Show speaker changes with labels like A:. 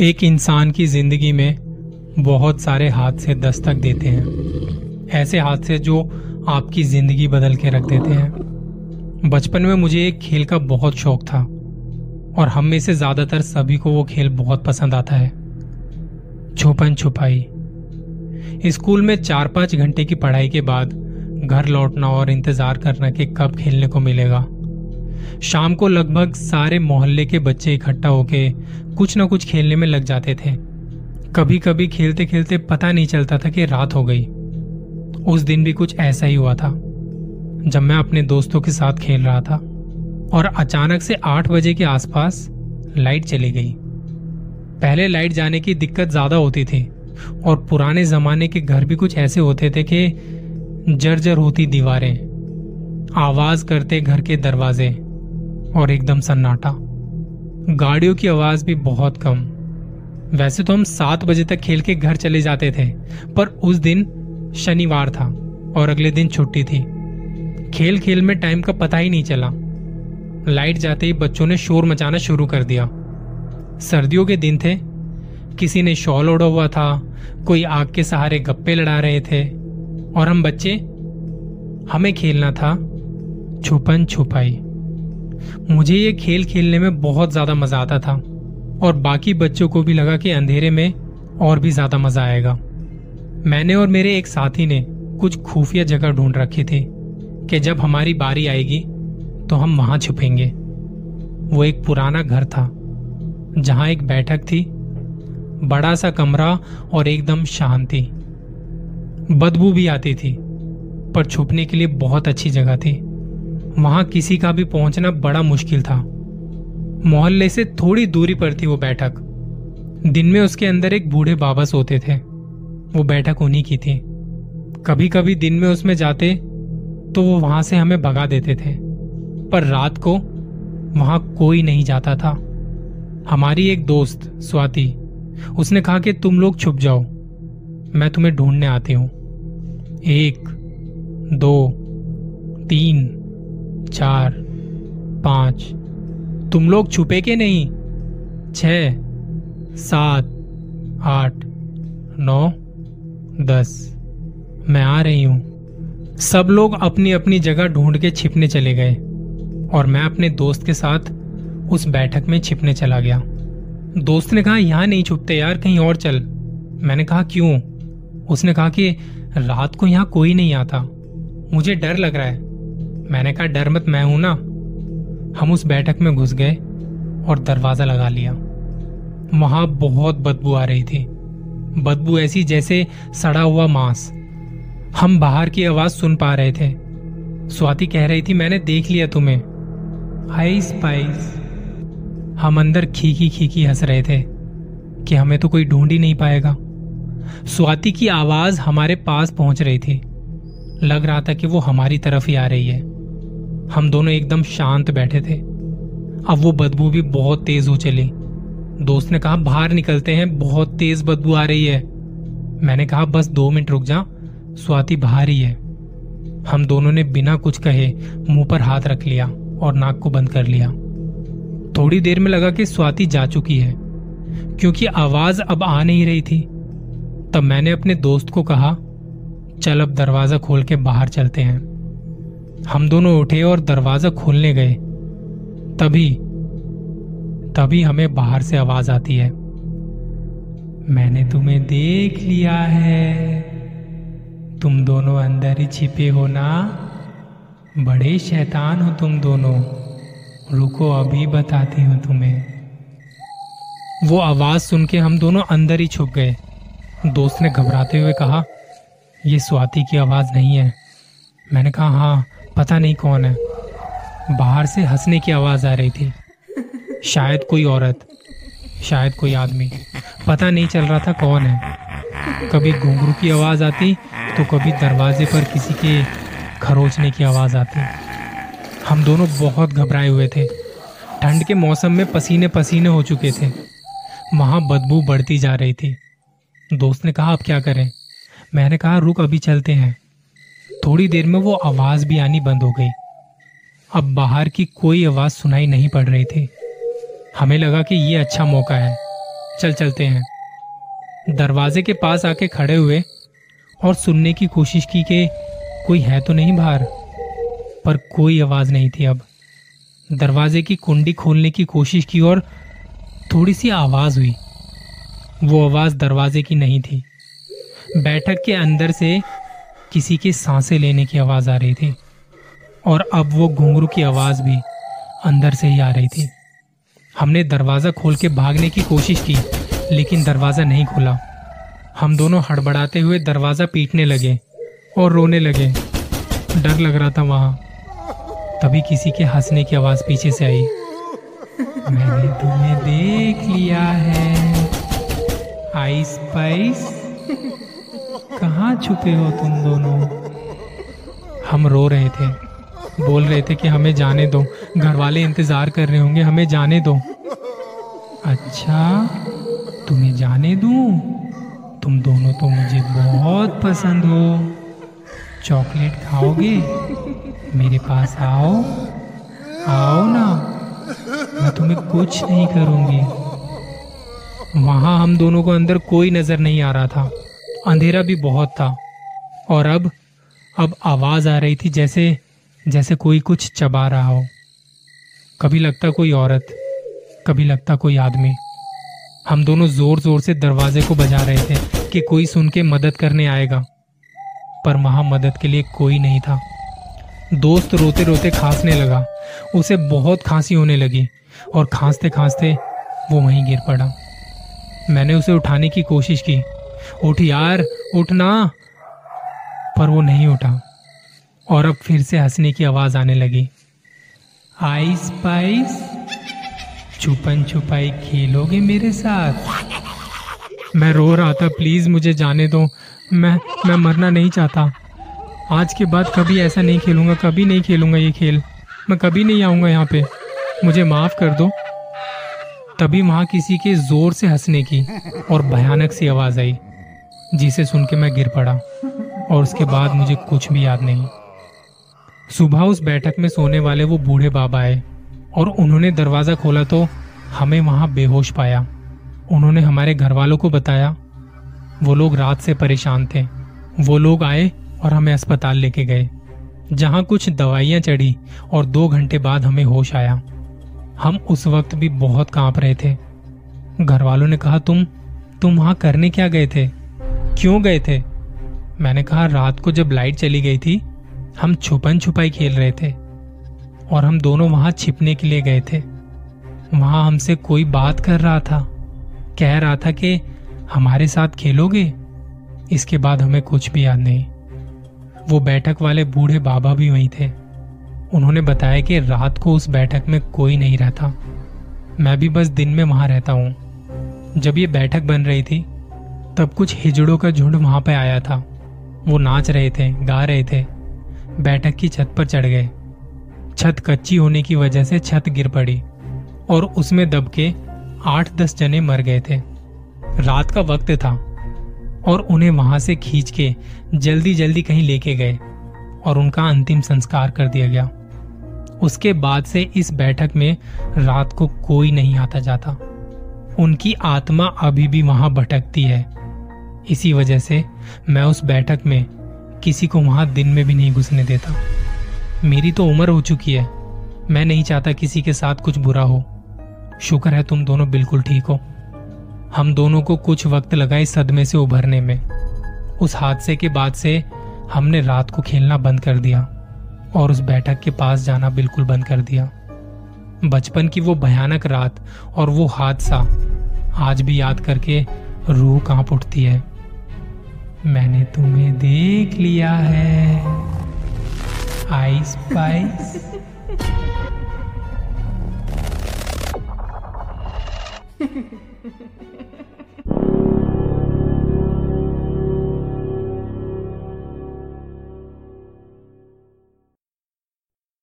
A: एक इंसान की ज़िंदगी में बहुत सारे हादसे दस्तक देते हैं। ऐसे हादसे जो आपकी ज़िंदगी बदल के रख देते हैं। बचपन में मुझे एक खेल का बहुत शौक था और हम में से ज़्यादातर सभी को वो खेल बहुत पसंद आता है। छुपन छुपाई। स्कूल में चार पाँच घंटे की पढ़ाई के बाद घर लौटना और इंतज़ार करना कि कब खेलने को मिलेगा। शाम को लगभग सारे मोहल्ले के बच्चे इकट्ठा होके कुछ ना कुछ खेलने में लग जाते थे। कभी कभी खेलते खेलते पता नहीं चलता था कि रात हो गई। उस दिन भी कुछ ऐसा ही हुआ था, जब मैं अपने दोस्तों के साथ खेल रहा था और अचानक से आठ बजे के आसपास लाइट चली गई। पहले लाइट जाने की दिक्कत ज़्यादा होती थी और पुराने जमाने के घर भी कुछ ऐसे होते थे कि जर्जर होती दीवारें, आवाज़ करते घर के दरवाजे। और एकदम सन्नाटा। गाड़ियों की आवाज़ भी बहुत कम। वैसे तो हम सात बजे तक खेल के घर चले जाते थे, पर उस दिन शनिवार था और अगले दिन छुट्टी थी। खेल खेल में टाइम का पता ही नहीं चला। लाइट जाते ही बच्चों ने शोर मचाना शुरू कर दिया। सर्दियों के दिन थे। किसी ने शॉल ओढ़ा हुआ था, कोई आग के सहारे गप्पे लड़ा रहे थे, और हम बच्चे, हमें खेलना था, छुपन छुपाई। मुझे ये खेल खेलने में बहुत ज़्यादा मज़ा आता था। और बाकी बच्चों को भी लगा कि अंधेरे में और भी ज़्यादा मज़ा आएगा। मैंने और मेरे एक साथी ने कुछ खुफिया जगह ढूंढ रखी थी कि जब हमारी बारी आएगी तो हम वहाँ छुपेंगे। वो एक पुराना घर था, जहाँ एक बैठक थी, बड़ा सा कमरा और एकदम शांति। बदबू भी आती थी, पर छुपने के लिए बहुत अच्छी जगह थी। वहाँ किसी का भी पहुँचना बड़ा मुश्किल था। मोहल्ले से थोड़ी दूरी पर थी वो बैठक। दिन में उसके अंदर एक बूढ़े बाबा सोते थे। वो बैठक उन्हीं की थी। कभी कभी दिन में उसमें जाते तो वो वहाँ से हमें भगा देते थे। पर रात को वहाँ कोई नहीं जाता था। हमारी एक दोस्त, स्वाति, उसने कहा कि तुम लोग छुप जाओ। मैं तुम्हें ढूँढने आती हूँ। एक, दो, तीन चार, पाँच। तुम लोग छुपे के नहीं? छ, सात, आठ, नौ, दस। मैं आ रही हूँ। सब लोग अपनी अपनी जगह ढूंढ के छिपने चले गए और मैं अपने दोस्त के साथ उस बैठक में छिपने चला गया। दोस्त ने कहा, यहाँ नहीं छुपते यार, कहीं और चल। मैंने कहा, क्यों? उसने कहा कि रात को यहाँ कोई नहीं आता। मुझे डर लग रहा है। मैंने कहा, डर मत, मैं हूँ ना। हम उस बैठक में घुस गए और दरवाज़ा लगा लिया। वहाँ बहुत बदबू आ रही थी। बदबू ऐसी जैसे सड़ा हुआ मांस। हम बाहर की आवाज़ सुन पा रहे थे। स्वाति कह रही थी, मैंने देख लिया तुम्हें। High spice. हम अंदर खीखी खीखी हंस रहे थे कि हमें तो कोई ढूंढ ही नहीं पाएगा। स्वाति की आवाज़ हमारे पास पहुँच रही थी। लग रहा था कि वो हमारी तरफ़ ही आ रही है। हम दोनों एकदम शांत बैठे थे। अब वो बदबू भी बहुत तेज हो चली। दोस्त ने कहा, बाहर निकलते हैं, बहुत तेज बदबू आ रही है। मैंने कहा, बस दो मिनट रुक जा, स्वाति बाहर ही है। हम दोनों ने बिना कुछ कहे मुँह पर हाथ रख लिया और नाक को बंद कर लिया। थोड़ी देर में लगा कि स्वाति जा चुकी है, क्योंकि आवाज़ अब आ नहीं रही थी। तब मैंने अपने दोस्त को कहा, चल अब दरवाज़ा खोल के बाहर चलते हैं। हम दोनों उठे और दरवाज़ा खोलने गए। तभी तभी हमें बाहर से आवाज़ आती है। मैंने तुम्हें देख लिया है। तुम दोनों अंदर ही छिपे हो ना? बड़े शैतान हो तुम दोनों। रुको, अभी बताती हूँ तुम्हें। वो आवाज़ सुन के हम दोनों अंदर ही छुप गए। दोस्त ने घबराते हुए कहा यह स्वाति की आवाज़ नहीं है। मैंने कहा हाँ पता नहीं कौन है। बाहर से हंसने की आवाज़ आ रही थी। शायद कोई औरत, शायद कोई आदमी। पता नहीं चल रहा था कौन है। कभी घुंघरू की आवाज़ आती तो कभी दरवाजे पर किसी के खरोचने की आवाज़ आती। हम दोनों बहुत घबराए हुए थे। ठंड के मौसम में पसीने पसीने हो चुके थे। वहाँ बदबू बढ़ती जा रही थी। दोस्त ने कहा अब क्या करें? मैंने कहा, रुक, अभी चलते हैं। थोड़ी देर में वो आवाज़ भी आनी बंद हो गई। अब बाहर की कोई आवाज़ सुनाई नहीं पड़ रही थी। हमें लगा कि ये अच्छा मौका है। चल, चलते हैं। दरवाजे के पास आके खड़े हुए और सुनने की कोशिश की कि कोई है तो नहीं बाहर, पर कोई आवाज़ नहीं थी अब। दरवाजे की कुंडी खोलने की कोशिश की और थोड़ी सी आवाज़ हुई। वो आवाज़ दरवाजे की नहीं थी। बैठक के अंदर से किसी के साँसें लेने की आवाज़ आ रही थी। और अब वो घुंघरू की आवाज़ भी अंदर से ही आ रही थी। हमने दरवाज़ा खोल के भागने की कोशिश की, लेकिन दरवाज़ा नहीं खुला। हम दोनों हड़बड़ाते हुए दरवाज़ा पीटने लगे और रोने लगे। डर लग रहा था वहाँ। तभी किसी के हंसने की आवाज़ पीछे से आई। मैंने तुम्हें देख लिया है। आइस पाइस कहाँ छुपे हो तुम दोनों? हम रो रहे थे। बोल रहे थे कि हमें जाने दो। घर वाले इंतज़ार कर रहे होंगे, हमें जाने दो। अच्छा तुम्हें जाने दू? तुम दोनों तो मुझे बहुत पसंद हो। चॉकलेट खाओगे? मेरे पास आओ। आओ ना। मैं तुम्हें कुछ नहीं करूँगी। वहाँ हम दोनों को अंदर कोई नज़र नहीं आ रहा था। अंधेरा भी बहुत था। और अब अब आवाज़ आ रही थी जैसे जैसे कोई कुछ चबा रहा हो। कभी लगता कोई औरत, कभी लगता कोई आदमी। हम दोनों ज़ोर ज़ोर से दरवाजे को बजा रहे थे कि कोई सुन के मदद करने आएगा। पर वहाँ मदद के लिए कोई नहीं था। दोस्त रोते रोते खांसने लगा। उसे बहुत खांसी होने लगी और खांसते खांसते वो वहीं गिर पड़ा। मैंने उसे उठाने की कोशिश की। उठ यार उठना पर वो नहीं उठा। और अब फिर से हंसने की आवाज़ आने लगी। आइस पाइस, छुपन छुपाई खेलोगे मेरे साथ? मैं रो रहा था, प्लीज़ मुझे जाने दो। मैं मैं मरना नहीं चाहता। आज के बाद कभी ऐसा नहीं खेलूँगा, कभी नहीं खेलूँगा ये खेल। मैं कभी नहीं आऊँगा यहाँ पे। मुझे माफ़ कर दो। तभी वहाँ किसी के ज़ोर से हंसने की और भयानक सी आवाज़ आई। जिसे सुन के मैं गिर पड़ा, और उसके बाद मुझे कुछ भी याद नहीं। सुबह उस बैठक में सोने वाले वो बूढ़े बाबा आए, और उन्होंने दरवाज़ा खोला तो हमें वहाँ बेहोश पाया। उन्होंने हमारे घर वालों को बताया, वो लोग रात से परेशान थे। वो लोग आए और हमें अस्पताल लेके गए, जहाँ कुछ दवाइयाँ चढ़ी, और दो घंटे बाद हमें होश आया। हम उस वक्त भी बहुत काँप रहे थे। घर वालों ने कहा, तुम तुम वहाँ करने क्या गए थे? क्यों गए थे? मैंने कहा, रात को जब लाइट चली गई थी, हम छुपन छुपाई खेल रहे थे और हम दोनों वहाँ छिपने के लिए गए थे। वहाँ हमसे कोई बात कर रहा था, कह रहा था कि, हमारे साथ खेलोगे? इसके बाद हमें कुछ भी याद नहीं। वो बैठक वाले बूढ़े बाबा भी वहीं थे। उन्होंने बताया कि रात को उस बैठक में कोई नहीं रहता। मैं भी बस दिन में वहाँ रहता हूँ। जब ये बैठक बन रही थी तब कुछ हिजड़ों का झुंड वहाँ पे आया था। वो नाच रहे थे, गा रहे थे। बैठक की छत पर चढ़ गए। छत कच्ची होने की वजह से छत गिर पड़ी और उसमें दबके आठ दस जने मर गए थे। रात का वक्त था और उन्हें वहाँ से खींच के जल्दी जल्दी कहीं लेके गए और उनका अंतिम संस्कार कर दिया गया। उसके बाद से इस बैठक में रात को कोई नहीं आता जाता। उनकी आत्मा अभी भी वहाँ भटकती है। इसी वजह से मैं उस बैठक में किसी को वहाँ दिन में भी नहीं घुसने देता। मेरी तो उम्र हो चुकी है। मैं नहीं चाहता किसी के साथ कुछ बुरा हो। शुक्र है तुम दोनों बिल्कुल ठीक हो। हम दोनों को कुछ वक्त लगा इस सदमे से उभरने में। उस हादसे के बाद से हमने रात को खेलना बंद कर दिया और उस बैठक के पास जाना बिल्कुल बंद कर दिया। बचपन की वो भयानक रात और वो हादसा आज भी याद करके रूह काँप उठती है। मैंने तुम्हें देख लिया है। Ice price